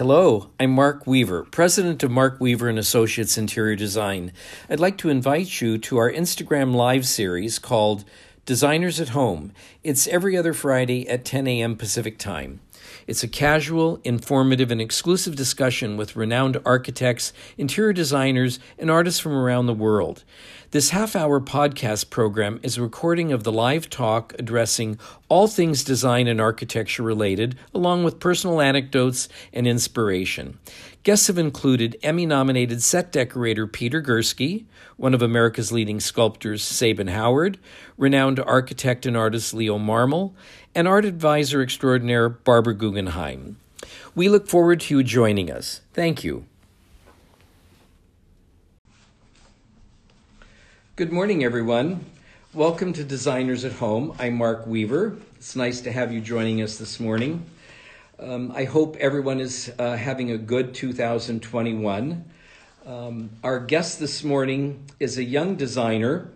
Hello, I'm Mark Weaver, president of Mark Weaver and Associates Interior Design. I'd like to invite you to our Instagram live series called Designers at Home. It's every other Friday at 10 a.m. Pacific Time. It's a casual, informative, and exclusive discussion with renowned architects, interior designers, and artists from around the world. This half hour podcast program is a recording of the live talk addressing all things design and architecture related, along with personal anecdotes and inspiration. Guests have included Emmy nominated set decorator Peter Gursky, one of America's leading sculptors Sabin Howard, renowned architect and artist Leo Marmol, and art advisor extraordinaire Barbara Guggenheim. We look forward to you joining us. Thank you. Good morning, everyone. Welcome to Designers at Home. I'm Mark Weaver. It's nice to have you joining us this morning. Um, I hope everyone is uh, having a good 2021. Um, our guest this morning is a young designer,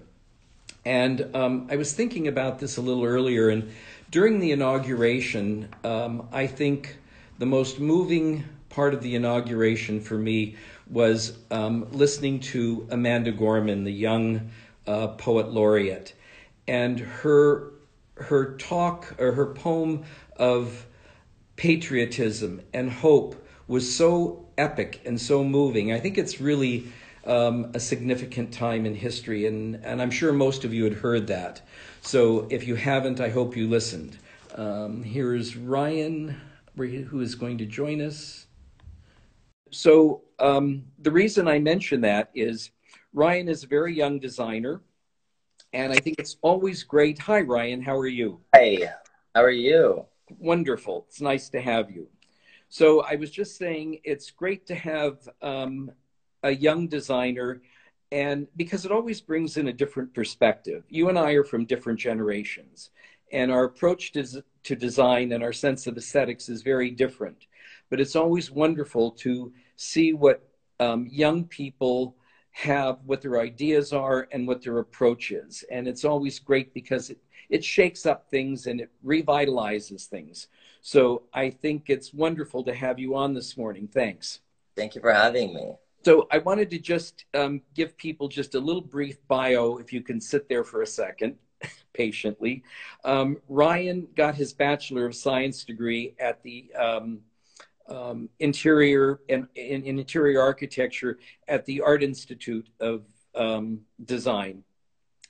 and um, I was thinking about this a little earlier. And during the inauguration, um, I think the most moving part of the inauguration for me was um, listening to Amanda Gorman, the young uh, poet laureate, and her her talk or her poem of patriotism and hope was so epic and so moving. I think it's really um, a significant time in history, and, and I'm sure most of you had heard that. So if you haven't, I hope you listened. Um, here's Ryan, who is going to join us. So um, the reason I mention that is Ryan is a very young designer, and I think it's always great. Hi, Ryan. How are you? Hey, how are you? Wonderful. It's nice to have you. So I was just saying it's great to have um, a young designer, and because it always brings in a different perspective. You and I are from different generations, and our approach to, to design and our sense of aesthetics is very different. But it's always wonderful to see what um, young people have, what their ideas are, and what their approach is. And it's always great because it, it shakes up things and it revitalizes things. So I think it's wonderful to have you on this morning. Thanks. Thank you for having me. So I wanted to just um, give people just a little brief bio, if you can sit there for a second patiently. Um, Ryan got his Bachelor of Science degree at the um, um, interior and in, in, interior architecture at the Art Institute of um, Design.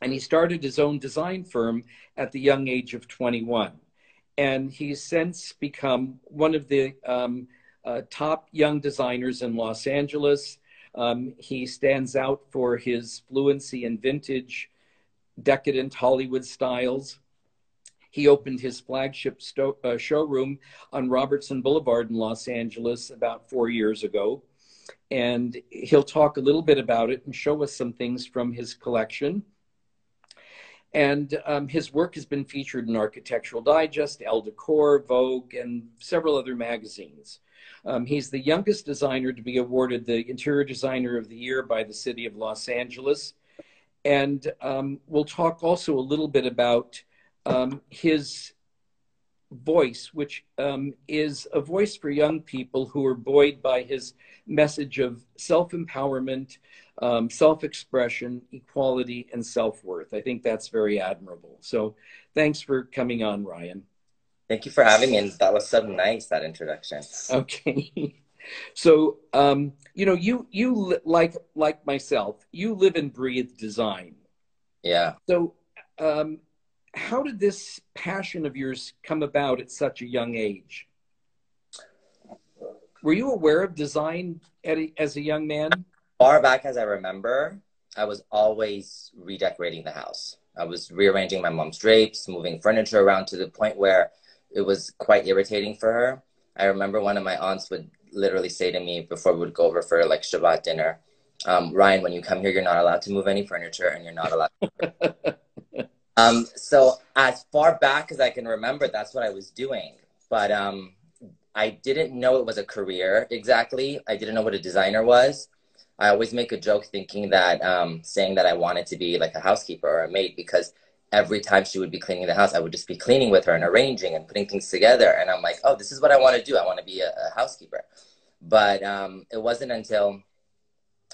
And he started his own design firm at the young age of 21. And he's since become one of the um, uh, top young designers in Los Angeles. Um, he stands out for his fluency in vintage, decadent Hollywood styles. He opened his flagship sto- uh, showroom on Robertson Boulevard in Los Angeles about four years ago. And he'll talk a little bit about it and show us some things from his collection. And um, his work has been featured in Architectural Digest, Elle Decor, Vogue, and several other magazines. Um, he's the youngest designer to be awarded the Interior Designer of the Year by the City of Los Angeles. And um, we'll talk also a little bit about um, his voice, which um, is a voice for young people who are buoyed by his message of self empowerment, um, self expression, equality, and self worth. I think that's very admirable. So thanks for coming on, Ryan. Thank you for having me. And that was so nice, that introduction. Okay. so, um, you know, you, you like, like myself, you live and breathe design. Yeah. So, um, how did this passion of yours come about at such a young age? Were you aware of design a, as a young man? Far back as I remember, I was always redecorating the house. I was rearranging my mom's drapes, moving furniture around to the point where it was quite irritating for her. I remember one of my aunts would literally say to me before we would go over for like Shabbat dinner, um, Ryan, when you come here, you're not allowed to move any furniture and you're not allowed Um, so as far back as I can remember, that's what I was doing. But um, I didn't know it was a career exactly. I didn't know what a designer was. I always make a joke thinking that um, saying that I wanted to be like a housekeeper or a maid because every time she would be cleaning the house, I would just be cleaning with her and arranging and putting things together. And I'm like, oh, this is what I want to do. I want to be a, a housekeeper. But um, it wasn't until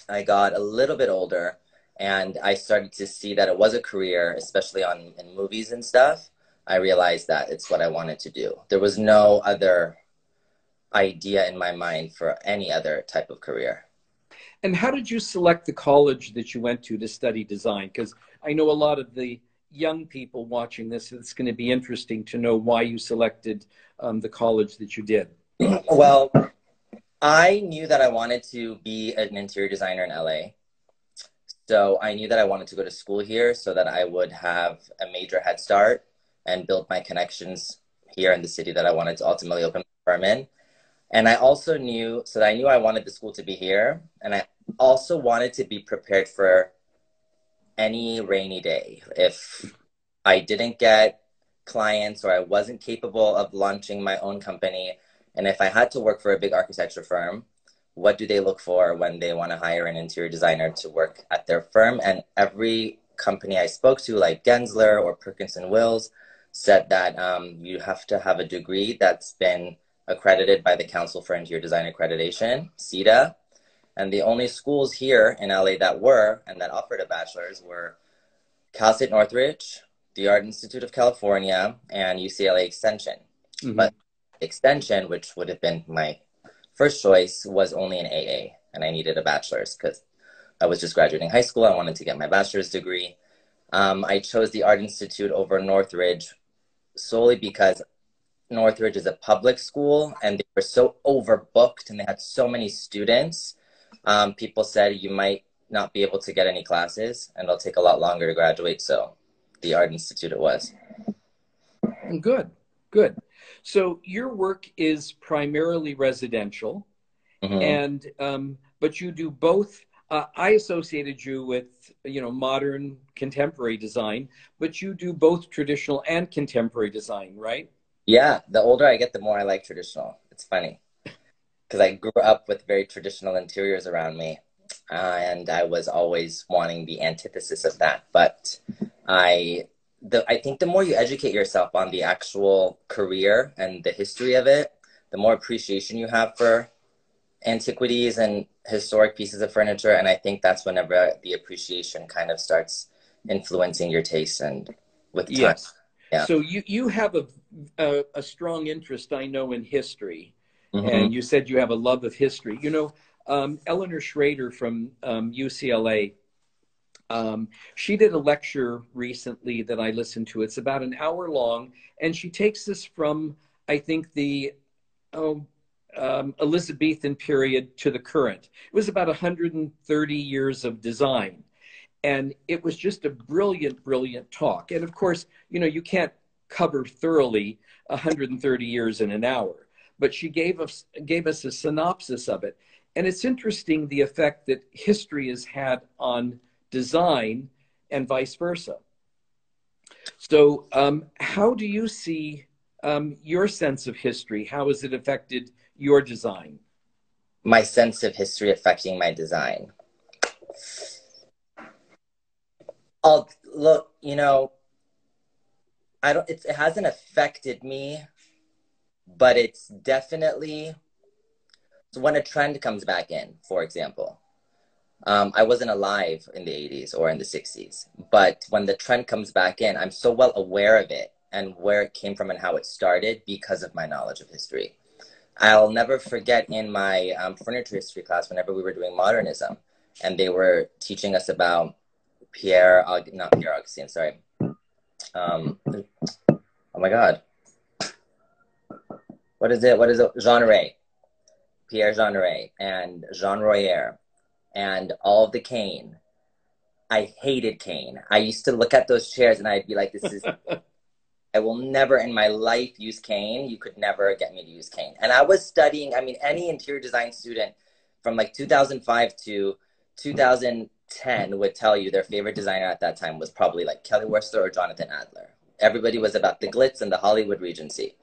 I got a little bit older and I started to see that it was a career, especially on in movies and stuff. I realized that it's what I wanted to do. There was no other idea in my mind for any other type of career. And how did you select the college that you went to to study design? Because I know a lot of the young people watching this, it's going to be interesting to know why you selected um, the college that you did. Well, I knew that I wanted to be an interior designer in LA. So I knew that I wanted to go to school here so that I would have a major head start and build my connections here in the city that I wanted to ultimately open my firm in. And I also knew, so I knew I wanted the school to be here. And I also wanted to be prepared for any rainy day. If I didn't get clients or I wasn't capable of launching my own company, and if I had to work for a big architecture firm, what do they look for when they want to hire an interior designer to work at their firm? And every company I spoke to, like Gensler or Perkins and Wills, said that um, you have to have a degree that's been accredited by the Council for Interior Design Accreditation, CIDA. And the only schools here in LA that were and that offered a bachelor's were Cal State Northridge, the Art Institute of California, and UCLA Extension. Mm-hmm. But Extension, which would have been my first choice, was only an AA, and I needed a bachelor's because I was just graduating high school. I wanted to get my bachelor's degree. Um, I chose the Art Institute over Northridge solely because Northridge is a public school and they were so overbooked and they had so many students. Um, people said you might not be able to get any classes and it'll take a lot longer to graduate. So the Art Institute it was. Good, good. So your work is primarily residential, mm-hmm. and um, but you do both. Uh, I associated you with you know modern contemporary design, but you do both traditional and contemporary design, right? Yeah, the older I get, the more I like traditional. It's funny because I grew up with very traditional interiors around me, uh, and I was always wanting the antithesis of that. But I, the I think the more you educate yourself on the actual career and the history of it, the more appreciation you have for antiquities and historic pieces of furniture. And I think that's whenever the appreciation kind of starts influencing your taste and with time. Yes. Yeah. So you you have a, a, a strong interest, I know, in history, mm-hmm. and you said you have a love of history. You know, um, Eleanor Schrader from um, UCLA. Um, she did a lecture recently that I listened to. It's about an hour long, and she takes us from I think the oh, um, Elizabethan period to the current. It was about 130 years of design and it was just a brilliant brilliant talk and of course you know you can't cover thoroughly 130 years in an hour but she gave us gave us a synopsis of it and it's interesting the effect that history has had on design and vice versa. So um, how do you see um, your sense of history? How has it affected your design? My sense of history affecting my design. I'll look, you know, I don't, it hasn't affected me, but it's definitely, so when a trend comes back in, for example, um, I wasn't alive in the 80s or in the 60s, but when the trend comes back in, I'm so well aware of it and where it came from and how it started because of my knowledge of history. I'll never forget in my um, furniture history class, whenever we were doing modernism, and they were teaching us about Pierre, not Pierre Augustin, sorry. Um, oh my God. What is it? What is it? Jean Rey. Pierre Jeanneret and Jean Royère and all of the cane. I hated cane. I used to look at those chairs and I'd be like, this is, I will never in my life use cane. You could never get me to use cane. And I was studying, I mean, any interior design student from like 2005 to 2010 would tell you their favorite designer at that time was probably like Kelly Wearstler or Jonathan Adler. Everybody was about the glitz and the Hollywood Regency.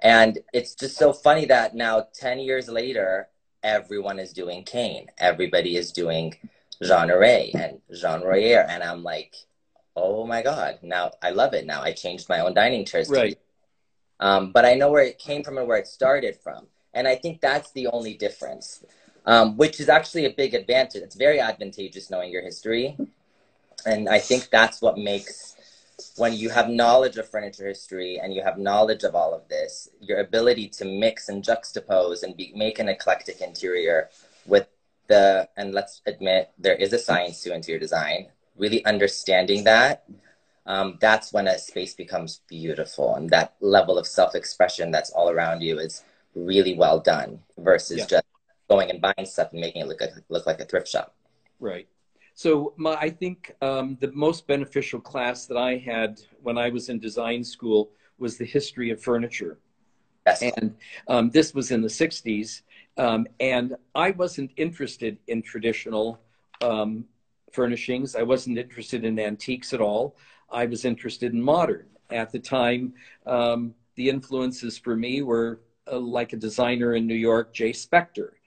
And it's just so funny that now 10 years later, everyone is doing cane. Everybody is doing Jeanneret and Jean Royère. And I'm like, oh my God, now I love it. Now I changed my own dining chairs. Right. Um, but I know where it came from and where it started from. And I think that's the only difference, um, which is actually a big advantage. It's very advantageous knowing your history. And I think that's what makes when you have knowledge of furniture history and you have knowledge of all of this, your ability to mix and juxtapose and be, make an eclectic interior with the, and let's admit, there is a science to interior design, really understanding that, um, that's when a space becomes beautiful. And that level of self expression that's all around you is really well done versus yeah. just going and buying stuff and making it look like, look like a thrift shop. Right. So my, I think um, the most beneficial class that I had when I was in design school was the history of furniture. Yes. And um, this was in the 60s. Um, and I wasn't interested in traditional um, furnishings. I wasn't interested in antiques at all. I was interested in modern. At the time, um, the influences for me were uh, like a designer in New York, Jay Spectre.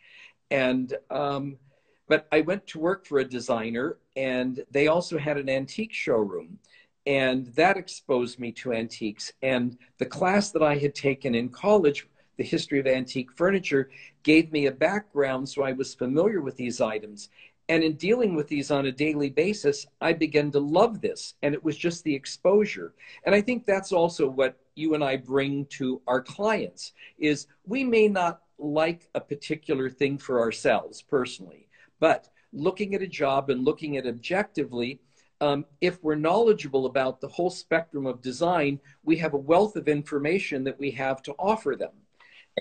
And um, but I went to work for a designer, and they also had an antique showroom. And that exposed me to antiques. And the class that I had taken in college, the history of antique furniture, gave me a background so I was familiar with these items. And in dealing with these on a daily basis, I began to love this. And it was just the exposure. And I think that's also what you and I bring to our clients is we may not like a particular thing for ourselves personally but looking at a job and looking at objectively, um, if we're knowledgeable about the whole spectrum of design, we have a wealth of information that we have to offer them.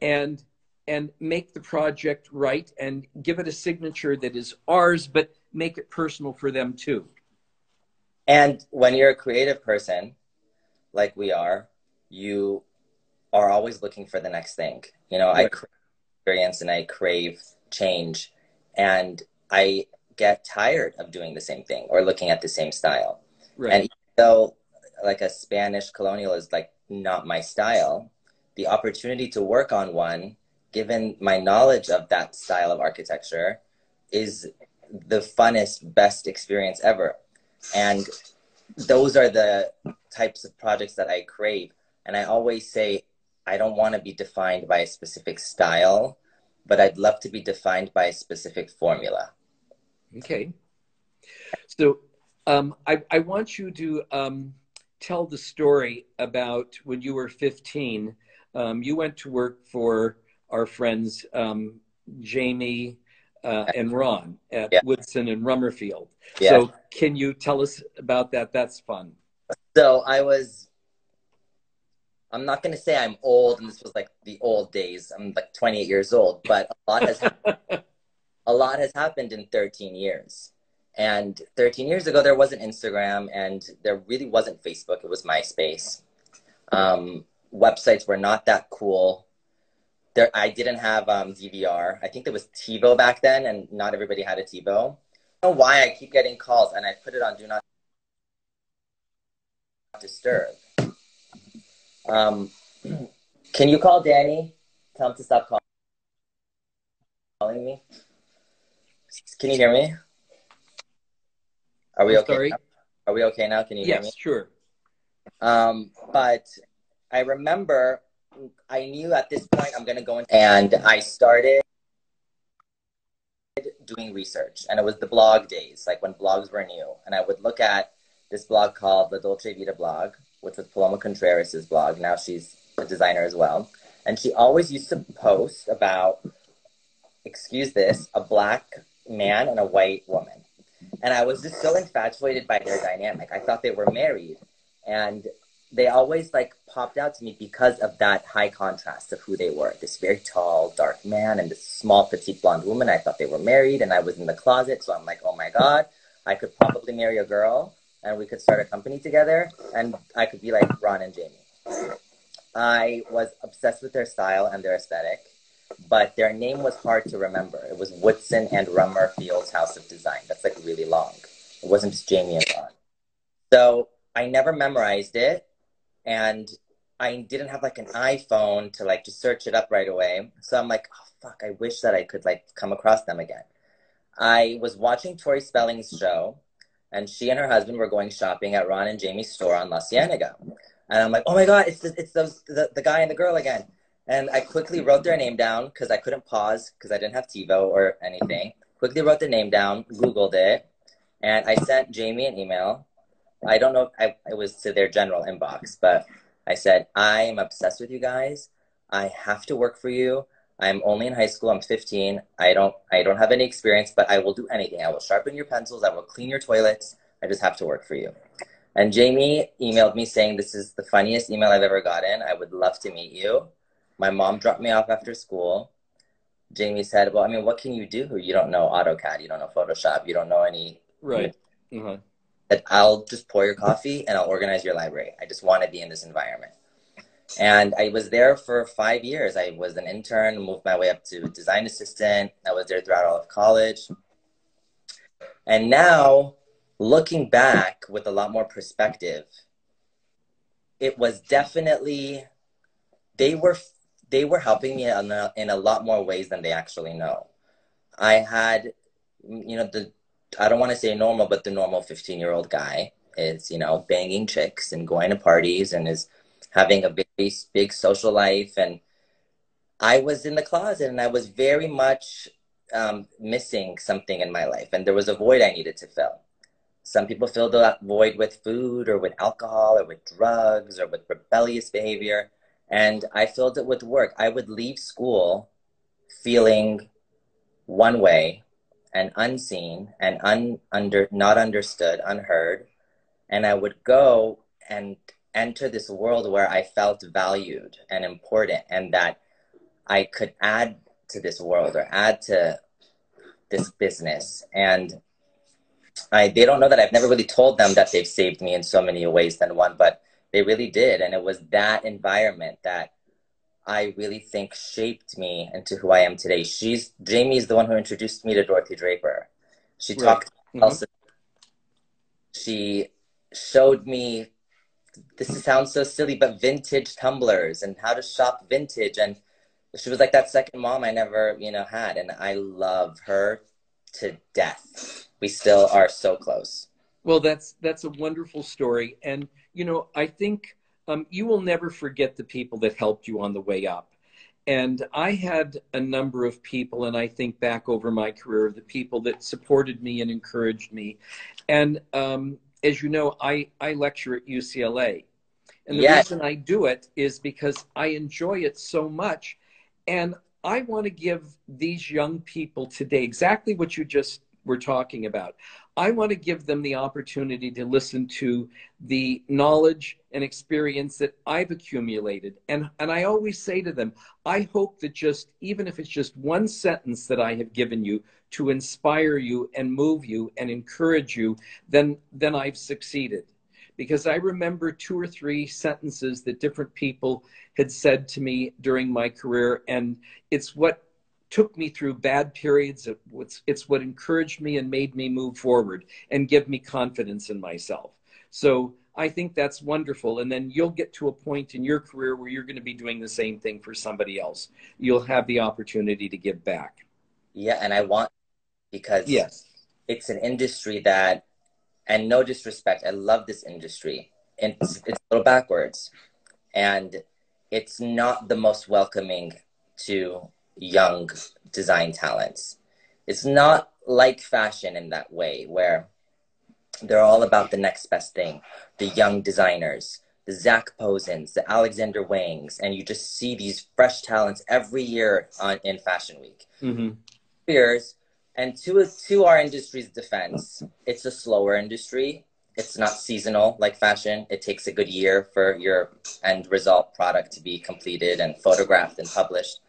And and make the project right and give it a signature that is ours, but make it personal for them too. And when you're a creative person, like we are, you are always looking for the next thing. You know, right. I crave experience and I crave change. And I get tired of doing the same thing or looking at the same style. Right. And even though like a Spanish colonial is like not my style, the opportunity to work on one, given my knowledge of that style of architecture, is the funnest, best experience ever. And those are the types of projects that I crave. And I always say, I don't want to be defined by a specific style, but I'd love to be defined by a specific formula. Okay. So um, I, I want you to um, tell the story about when you were 15. Um, you went to work for our friends um, Jamie uh, and Ron at yeah. Woodson and Rummerfield. Yeah. So can you tell us about that? That's fun. So I was I'm not going to say I'm old and this was like the old days. I'm like 28 years old, but a lot has a lot has happened in 13 years. And 13 years ago, there wasn't Instagram and there really wasn't Facebook. It was MySpace. Um, websites were not that cool. There, I didn't have um, DVR. I think there was TiVo back then, and not everybody had a TiVo. I don't know why I keep getting calls, and I put it on Do Not Disturb. Um, can you call Danny? Tell him to stop calling me. Can you hear me? Are we okay? Sorry. Now? Are we okay now? Can you yes, hear me? Yes, sure. Um, but I remember I knew at this point I'm going to go in, and I started doing research, and it was the blog days, like when blogs were new, and I would look at this blog called the Dolce Vita blog, which was Paloma Contreras' blog. Now she's a designer as well, and she always used to post about, excuse this, a black man and a white woman. And I was just so infatuated by their dynamic. I thought they were married. And they always like popped out to me because of that high contrast of who they were. This very tall, dark man and this small, petite blonde woman. I thought they were married and I was in the closet. So I'm like, oh my God, I could probably marry a girl and we could start a company together and I could be like Ron and Jamie. I was obsessed with their style and their aesthetic but their name was hard to remember. It was Woodson and Rummerfield's House of Design. That's like really long. It wasn't just Jamie and Ron. So I never memorized it, and I didn't have like an iPhone to like just search it up right away. So I'm like, oh fuck, I wish that I could like come across them again. I was watching Tori Spelling's show, and she and her husband were going shopping at Ron and Jamie's store on La Cienega. And I'm like, oh my god, it's the, it's those, the the guy and the girl again. And I quickly wrote their name down because I couldn't pause because I didn't have TiVo or anything. Quickly wrote the name down, Googled it, and I sent Jamie an email. I don't know if I, it was to their general inbox, but I said, I am obsessed with you guys. I have to work for you. I'm only in high school. I'm 15. I don't I don't have any experience, but I will do anything. I will sharpen your pencils. I will clean your toilets. I just have to work for you. And Jamie emailed me saying, This is the funniest email I've ever gotten. I would love to meet you. My mom dropped me off after school. Jamie said, Well, I mean, what can you do? You don't know AutoCAD, you don't know Photoshop, you don't know any. Right. Uh-huh. I'll just pour your coffee and I'll organize your library. I just want to be in this environment. And I was there for five years. I was an intern, moved my way up to design assistant. I was there throughout all of college. And now looking back with a lot more perspective, it was definitely they were they were helping me in a, in a lot more ways than they actually know. I had, you know, the I don't want to say normal, but the normal 15 year old guy is, you know, banging chicks and going to parties and is having a big, big social life. And I was in the closet and I was very much um, missing something in my life. And there was a void I needed to fill. Some people fill that void with food or with alcohol or with drugs or with rebellious behavior. And I filled it with work. I would leave school feeling one way and unseen and un, under, not understood, unheard. And I would go and enter this world where I felt valued and important and that I could add to this world or add to this business. And I, they don't know that I've never really told them that they've saved me in so many ways than one, but they really did. And it was that environment that I really think shaped me into who I am today. She's Jamie's the one who introduced me to Dorothy Draper. She right. talked mm-hmm. she showed me this sounds so silly, but vintage tumblers and how to shop vintage and she was like that second mom I never, you know, had. And I love her to death we still are so close. Well, that's that's a wonderful story, and you know, I think um, you will never forget the people that helped you on the way up. And I had a number of people, and I think back over my career, the people that supported me and encouraged me. And um, as you know, I, I lecture at UCLA. And the yes. reason I do it is because I enjoy it so much. And I want to give these young people today exactly what you just we're talking about. I want to give them the opportunity to listen to the knowledge and experience that I've accumulated. And, and I always say to them, I hope that just, even if it's just one sentence that I have given you to inspire you and move you and encourage you, then, then I've succeeded. Because I remember two or three sentences that different people had said to me during my career. And it's what took me through bad periods. It's, it's what encouraged me and made me move forward and give me confidence in myself. So I think that's wonderful. And then you'll get to a point in your career where you're going to be doing the same thing for somebody else. You'll have the opportunity to give back. Yeah, and I want because yes, it's an industry that, and no disrespect, I love this industry. And it's, it's a little backwards, and it's not the most welcoming to young design talents. It's not like fashion in that way, where they're all about the next best thing. The young designers, the Zac Posens, the Alexander Wangs, and you just see these fresh talents every year on in Fashion Week. Mm-hmm. Years, and to to our industry's defense, it's a slower industry. It's not seasonal like fashion. It takes a good year for your end result product to be completed and photographed and published.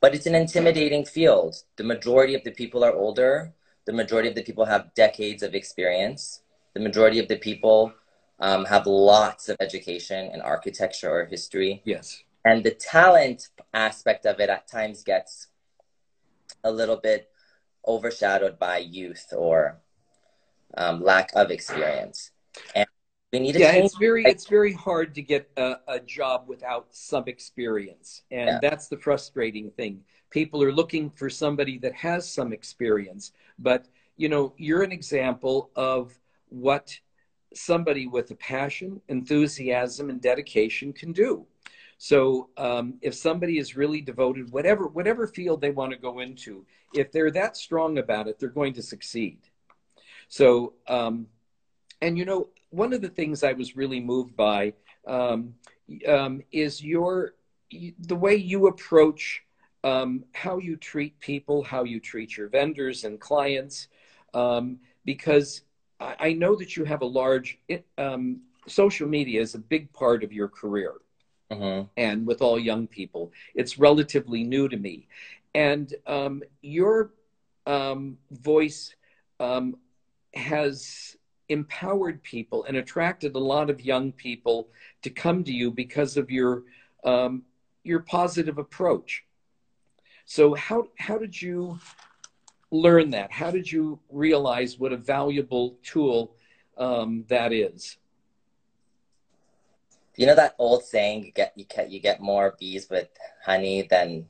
But it's an intimidating field. The majority of the people are older. The majority of the people have decades of experience. The majority of the people um, have lots of education in architecture or history. Yes. And the talent aspect of it at times gets a little bit overshadowed by youth or um, lack of experience. And we need yeah it's very it's very hard to get a, a job without some experience and yeah. that's the frustrating thing people are looking for somebody that has some experience but you know you're an example of what somebody with a passion enthusiasm and dedication can do So um, if somebody is really devoted, whatever whatever field they want to go into, if they're that strong about it, they're going to succeed. So, um, and you know, one of the things I was really moved by um, um is your the way you approach um, how you treat people, how you treat your vendors and clients, um, because I, I, know that you have a large social media is a big part of your career mm-hmm. and with all young people. It's relatively new to me. And um, your um, voice um, has empowered people and attracted a lot of young people to come to you because of your um, your positive approach. So how how did you learn that? How did you realize what a valuable tool um, that is? you know that old saying you get you get you get more bees with honey than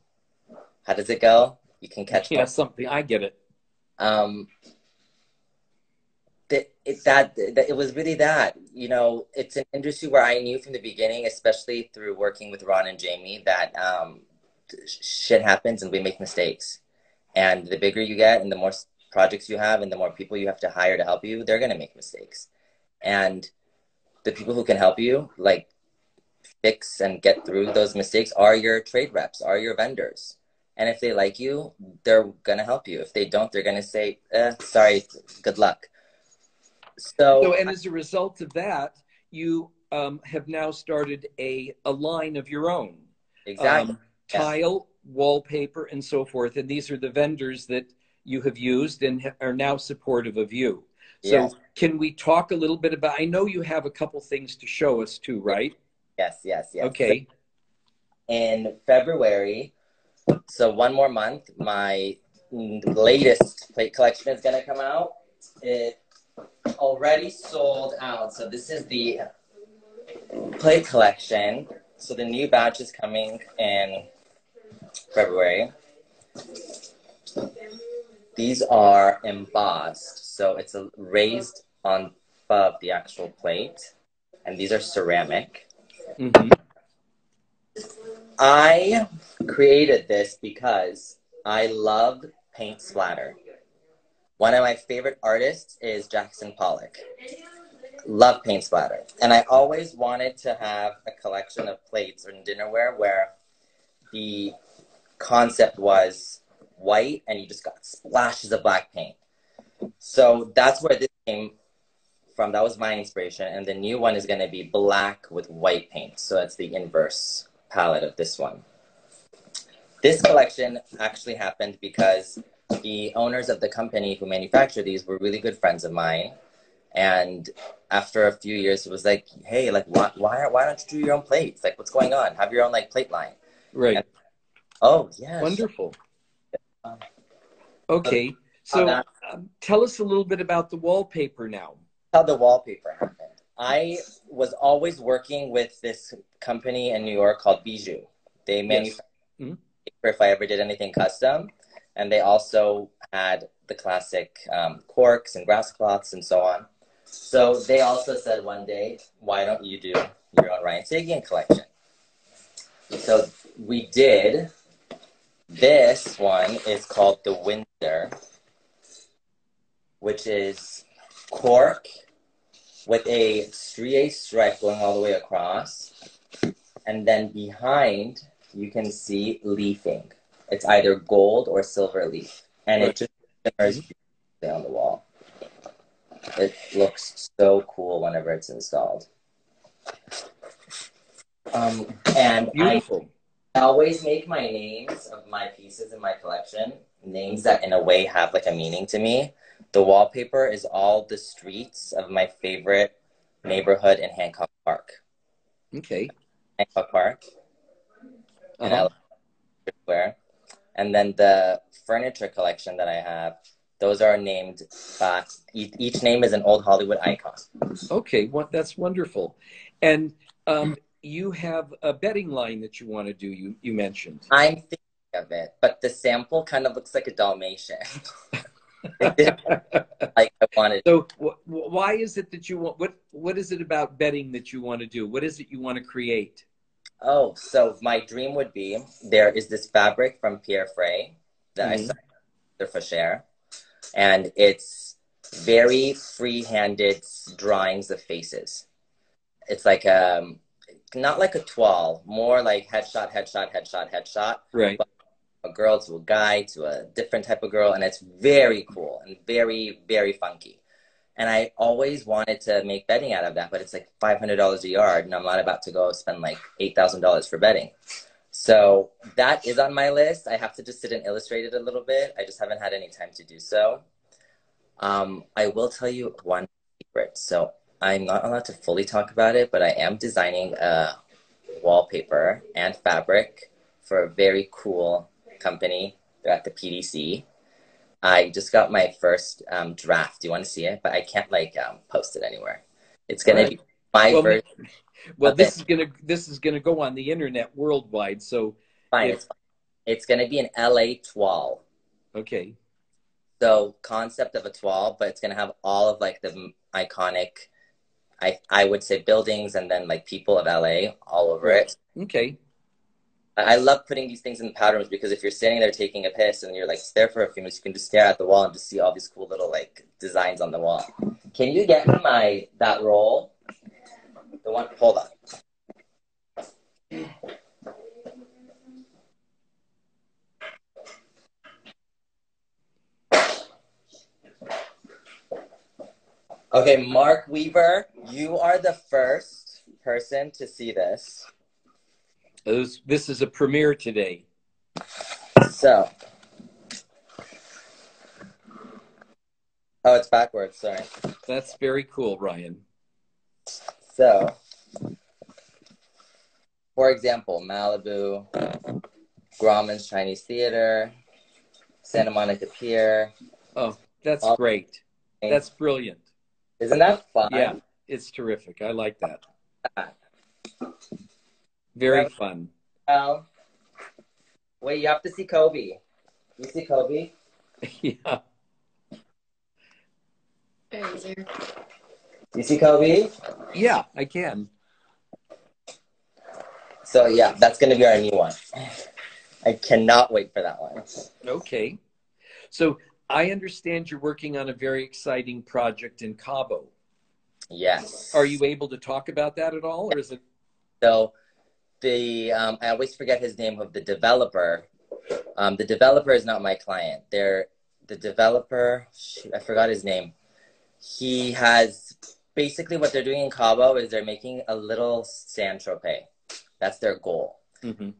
how does it go you can catch yeah something i get it um that it, that that it was really that you know it's an industry where i knew from the beginning especially through working with ron and jamie that um shit happens and we make mistakes and the bigger you get and the more projects you have and the more people you have to hire to help you they're going to make mistakes and the people who can help you like fix and get through those mistakes are your trade reps, are your vendors. And if they like you, they're gonna help you. If they don't, they're gonna say, eh, "Sorry, good luck." So, so, and as a result of that, you um, have now started a a line of your own. Exactly. Um, tile, wallpaper, and so forth. And these are the vendors that you have used and are now supportive of you. So, yes. can we talk a little bit about? I know you have a couple things to show us too, right? Yes, yes, yes. Okay. In February, so one more month, my latest plate collection is going to come out. It already sold out. So this is the plate collection. So the new batch is coming in February. These are embossed. So it's raised on above the actual plate. And these are ceramic. Mm-hmm. I created this because I love paint splatter. One of my favorite artists is Jackson Pollock. Love paint splatter. And I always wanted to have a collection of plates or dinnerware where the concept was white and you just got splashes of black paint. So that's where this came from. That was my inspiration. And the new one is going to be black with white paint. So that's the inverse palette of this one. This collection actually happened because the owners of the company who manufactured these were really good friends of mine. And after a few years, it was like, hey, like, why, why, why don't you do your own plates? Like, what's going on? Have your own, like, plate line. Right. And, oh, yeah. Wonderful. Okay. So um, tell us a little bit about the wallpaper now how the wallpaper happened. I was always working with this company in New York called Bijou. They manufacture yes. mm-hmm. if I ever did anything custom, and they also had the classic um, corks and grass cloths and so on. So they also said one day, why don't you do your own Ryan Saghian collection? So we did. This one is called the Windsor, which is cork with a strié stripe going all the way across. And then behind, you can see leafing. It's either gold or silver leaf. And it just shimmers on the wall. It looks so cool whenever it's installed. Um, and Beautiful. I always make my names of my pieces in my collection names that in a way have like a meaning to me. The wallpaper is all the streets of my favorite neighborhood in Hancock Park. Okay. Hancock Park. Uh-huh. Where, and then the furniture collection that I have, those are named. Uh, each name is an old Hollywood icon. Okay, well, that's wonderful. And um, you have a bedding line that you want to do. You you mentioned. I'm thinking of it, but the sample kind of looks like a Dalmatian. like I wanted. So wh- why is it that you want? What What is it about bedding that you want to do? What is it you want to create? Oh, so my dream would be there is this fabric from Pierre Frey that Mhm. I saw the Frachère, and it's very free-handed drawings of faces. It's like um, not like a toile, more like headshot, headshot, headshot, headshot. Right. A girl to a guy to a different type of girl, and it's very cool and very very funky. And I always wanted to make bedding out of that, but it's like five hundred dollars a yard, and I'm not about to go spend like eight thousand dollars for bedding. So that is on my list. I have to just sit and illustrate it a little bit. I just haven't had any time to do so. Um, I will tell you one secret. So I'm not allowed to fully talk about it, but I am designing a wallpaper and fabric for a very cool company. They're at the PDC. I just got my first um, draft. Do you want to see it? But I can't like um, post it anywhere. It's gonna Right. be my Well, version. Well, this is gonna this is gonna go on the internet worldwide. So Fine. if- It's, fine. it's gonna be an LA toile. okay, So concept of a toile, but it's gonna have all of like the iconic, I I would say buildings and then like people of LA all over it. okay, I love putting these things in rooms because if you're standing there taking a piss and you're like there for a few minutes, you can just stare at the wall and just see all these cool little like designs on the wall. Can you get my that roll? The one. Hold on. Okay, Mark Weaver, you are the first person to see this. This, this is a premiere today. So. Oh, it's backwards. Sorry. That's very cool, Ryan. So, for example, Malibu, Grauman's Chinese Theater, Santa Monica Pier. Oh, that's Oh. great. That's brilliant. Isn't that fun? Yeah, it's terrific. I like that. Very Yeah. fun. Well, wait, you have to see Kobe. You see Kobe? yeah. You see Kobe? Yeah, I can. So yeah, that's gonna be our new one. I cannot wait for that one. Okay. So I understand you're working on a very exciting project in Cabo. Yes. Are you able to talk about that at all, or is it? So the um, I always forget his name of the developer. Um, the developer is not my client. They're the developer. Shoot, I forgot his name. He has basically what they're doing in Cabo is they're making a little San Tropez. That's their goal. Mhm.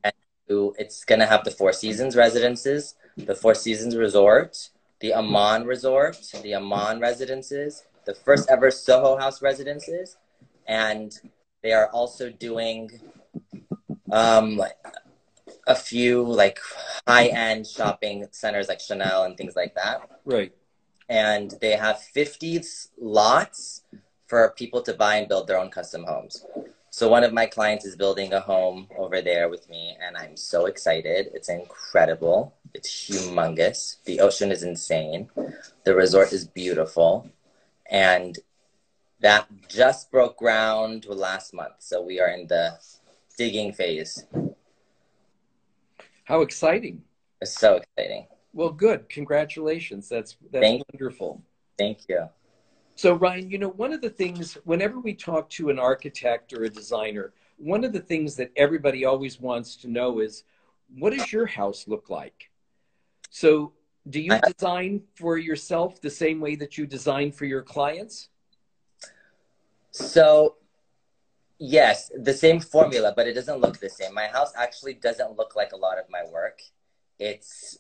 who it's going to have the Four Seasons residences, the Four Seasons Resort, the Aman Resort, the Aman Residences, the first ever Soho House Residences, and they are also doing um, a few like high end shopping centers like Chanel and things like that. Right. And they have 50 lots for people to buy and build their own custom homes. So one of my clients is building a home over there with me, and I'm so excited. It's incredible. It's humongous. The ocean is insane. The resort is beautiful, and that just broke ground last month. So we are in the digging phase. How exciting. It's so exciting. Well, good. Congratulations. That's that's Thank- wonderful. Thank you. So, Ryan, you know, one of the things, whenever we talk to an architect or a designer, one of the things that everybody always wants to know is what does your house look like? So, do you design for yourself the same way that you design for your clients? So, yes, the same formula, but it doesn't look the same. My house actually doesn't look like a lot of my work. It's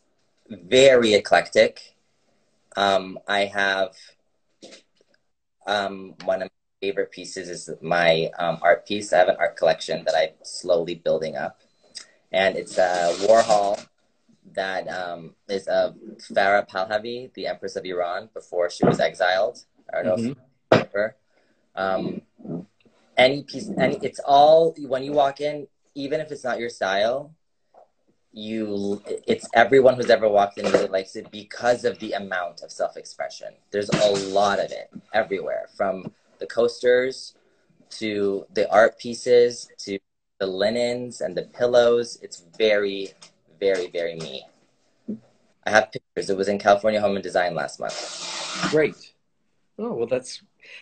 very eclectic. Um, I have um, one of my favorite pieces is my um, art piece. I have an art collection that I'm slowly building up, and it's a Warhol that um, is of Farah Pahlavi, the Empress of Iran, before she was exiled. I don't know if you remember. Any piece, any, it's all when you walk in, even if it's not your style, you, it's everyone who's ever walked in really likes it because of the amount of self-expression. There's a lot of it everywhere, from the coasters to the art pieces to the linens and the pillows. It's very, very, very me. I have pictures. It was in California Home and Design last month. Great. Oh well, that's.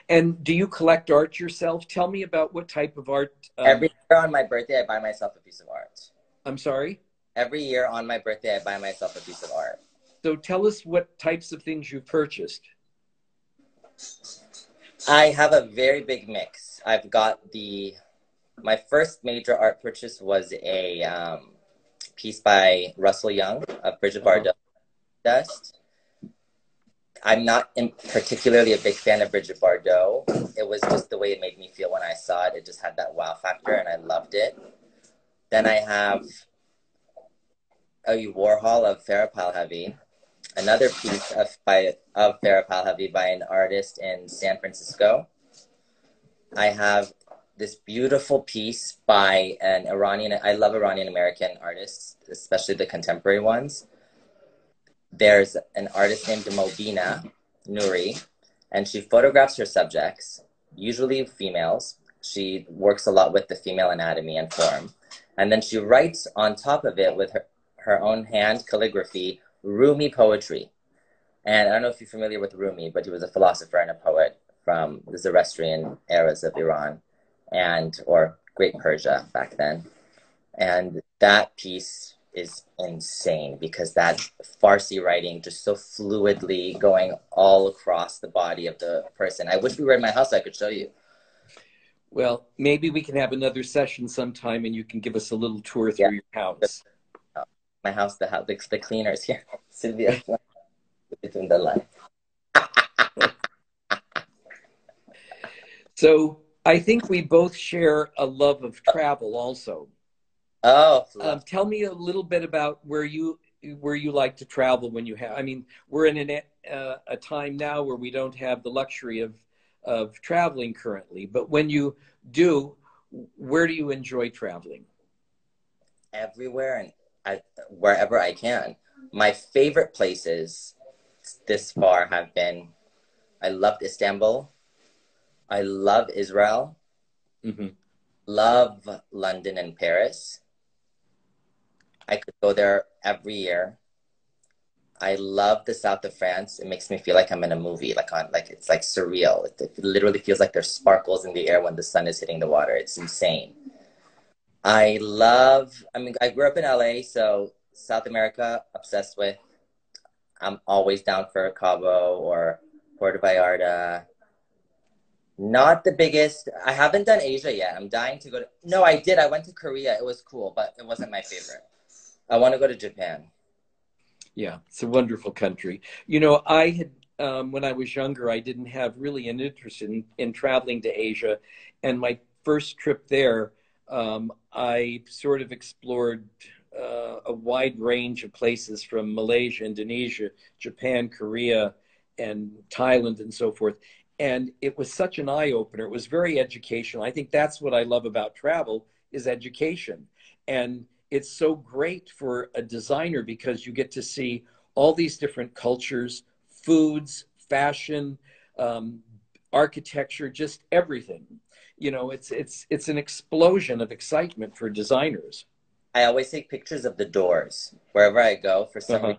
And do you collect art yourself? Tell me about what type of art. Um... Every year on my birthday, I buy myself a piece of art. I'm sorry. Every year on my birthday, I buy myself a piece of art. So tell us what types of things you've purchased. I have a very big mix. I've got the my first major art purchase was a um, piece by Russell Young of Brigitte uh-huh. Dust. I'm not particularly a big fan of Bridget Bardot. It was just the way it made me feel when I saw it. It just had that wow factor, and I loved it. Then I have a Warhol of Farah Pahlavi, another piece of by of Farah Pahlavi by an artist in San Francisco. I have this beautiful piece by an Iranian. I love Iranian American artists, especially the contemporary ones. There's an artist named Mobina Nuri, and she photographs her subjects, usually females. She works a lot with the female anatomy and form. And then she writes on top of it with her, her own hand calligraphy Rumi poetry. And I don't know if you're familiar with Rumi, but he was a philosopher and a poet from the Zoroastrian eras of Iran and or Great Persia back then. And that piece is insane because that Farsi writing just so fluidly going all across the body of the person. I wish we were in my house I could show you. Well, maybe we can have another session sometime and you can give us a little tour through yeah. your house. Uh, my house, the house, the, the cleaners here. Sylvia, between the lines. so I think we both share a love of travel also. Oh, um, tell me a little bit about where you where you like to travel when you have. I mean, we're in an, uh, a time now where we don't have the luxury of of traveling currently, but when you do, where do you enjoy traveling? Everywhere and I, wherever I can. My favorite places this far have been. I loved Istanbul. I love Israel. Mm-hmm. Love London and Paris. I could go there every year. I love the south of France. It makes me feel like I'm in a movie, like on like it's like surreal. It, it, literally feels like there's sparkles in the air when the sun is hitting the water. It's insane. I love. I mean, I grew up in LA, so South America, obsessed with. I'm always down for Cabo or Puerto Vallarta. Not the biggest. I haven't done Asia yet. I'm dying to go to. No, I did. I went to Korea. It was cool, but it wasn't my favorite. I want to go to Japan. Yeah, it's a wonderful country. You know, I had um, when I was younger, I didn't have really an interest in in traveling to Asia, and my first trip there, um, I sort of explored uh, a wide range of places from Malaysia, Indonesia, Japan, Korea, and Thailand, and so forth. And it was such an eye opener. It was very educational. I think that's what I love about travel is education. And it's so great for a designer because you get to see all these different cultures, foods, fashion, um, architecture, just everything. You know, it's it's it's an explosion of excitement for designers. I always take pictures of the doors wherever I go for some uh-huh.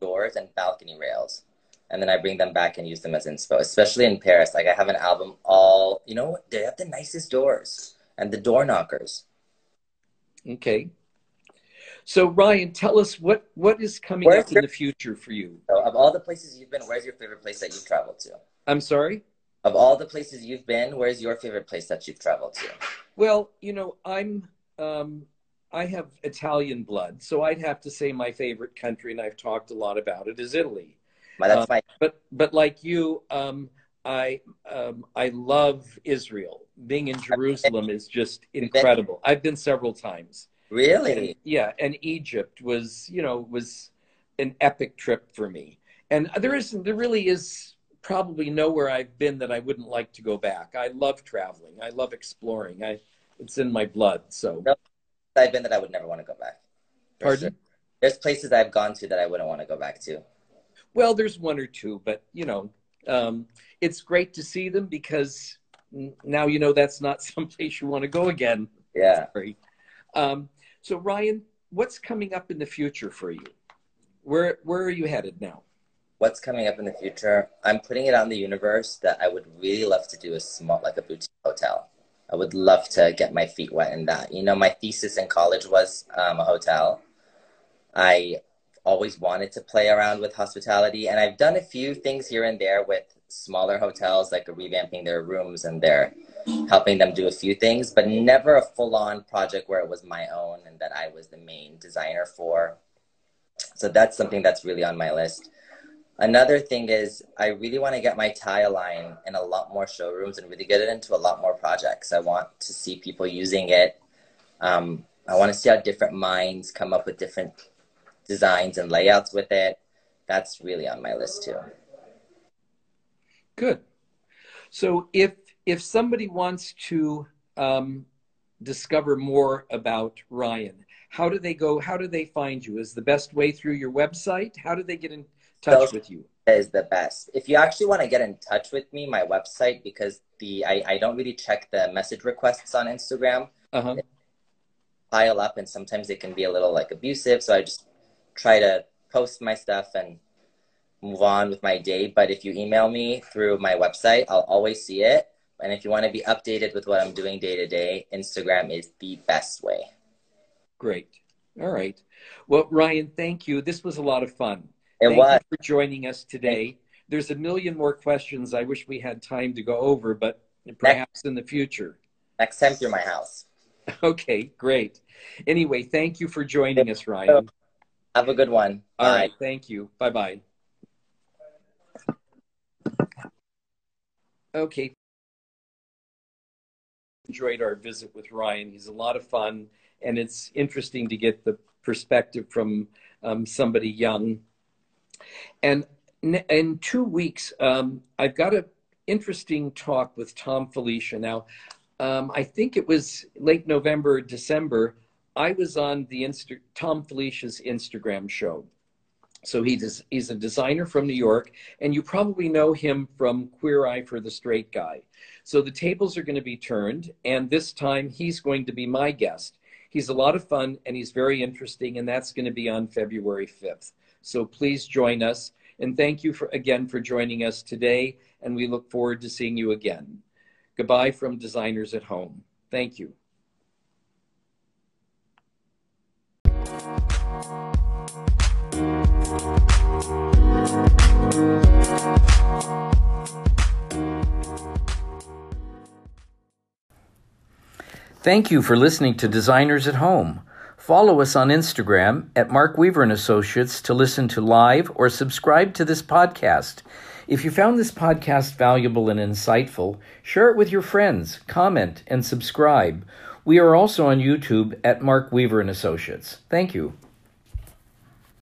doors and balcony rails. And then I bring them back and use them as inspo, especially in Paris. Like I have an album all, you know, they have the nicest doors and the door knockers. Okay. So Ryan, tell us what what is coming where's up your, in the future for you? So of all the places you've been, where's your favorite place that you've traveled to? I'm sorry? Of all the places you've been, where's your favorite place that you've traveled to? Well, you know, I'm um, I have Italian blood, so I'd have to say my favorite country, and I've talked a lot about it, is Italy. That's uh, my... But but like you, um, I um, I love Israel. Being in Jerusalem is just incredible. I've been several times. Really? And, yeah, and Egypt was you know was an epic trip for me. And there is there really is probably nowhere I've been that I wouldn't like to go back. I love traveling. I love exploring. I it's in my blood. So no, I've been that I would never want to go back. Pardon? There's places I've gone to that I wouldn't want to go back to. Well, there's one or two, but you know, um, it's great to see them because now you know that's not someplace you want to go again. Yeah. Um, so Ryan, what's coming up in the future for you? Where where are you headed now? What's coming up in the future? I'm putting it out in the universe that I would really love to do a small, like a boutique hotel. I would love to get my feet wet in that. You know, my thesis in college was um, a hotel. I always wanted to play around with hospitality, and I've done a few things here and there with smaller hotels, like revamping their rooms and their helping them do a few things, but never a full on project where it was my own and that I was the main designer for. So that's something that's really on my list. Another thing is, I really want to get my tile line in a lot more showrooms and really get it into a lot more projects. I want to see people using it. Um, I want to see how different minds come up with different designs and layouts with it. That's really on my list too. Good. So if if somebody wants to um, discover more about Ryan, how do they go? How do they find you? Is the best way through your website? How do they get in touch with you? Is the best. If you actually want to get in touch with me, my website because the I, I don't really check the message requests on Instagram. Uh-huh. Pile up, and sometimes it can be a little like abusive. So I just try to post my stuff and move on with my day. But if you email me through my website, I'll always see it. And if you want to be updated with what I'm doing day to day, Instagram is the best way. Great. All right. Well, Ryan, thank you. This was a lot of fun. It thank was. you for joining us today. There's a million more questions I wish we had time to go over, but perhaps in the future. Next time through my house. Okay, great. Anyway, thank you for joining us, Ryan. Have a good one. All Bye. right. Thank you. Bye bye. Okay. Enjoyed our visit with Ryan. He's a lot of fun, and it's interesting to get the perspective from um, somebody young. And in two weeks, um, I've got an interesting talk with Thom Filicia. Now, um, I think it was late November, December. I was on the Insta- Thom Filicia's Instagram show. So he he's a designer from New York, and you probably know him from Queer Eye for the Straight Guy. So the tables are going to be turned, and this time he's going to be my guest. He's a lot of fun and he's very interesting, and that's going to be on February 5th. So please join us. And thank you for, again for joining us today, and we look forward to seeing you again. Goodbye from Designers at Home. Thank you. Thank you for listening to Designers at Home. Follow us on Instagram at Mark Weaver and Associates to listen to live or subscribe to this podcast. If you found this podcast valuable and insightful, share it with your friends, comment, and subscribe. We are also on YouTube at Mark Weaver and Associates. Thank you.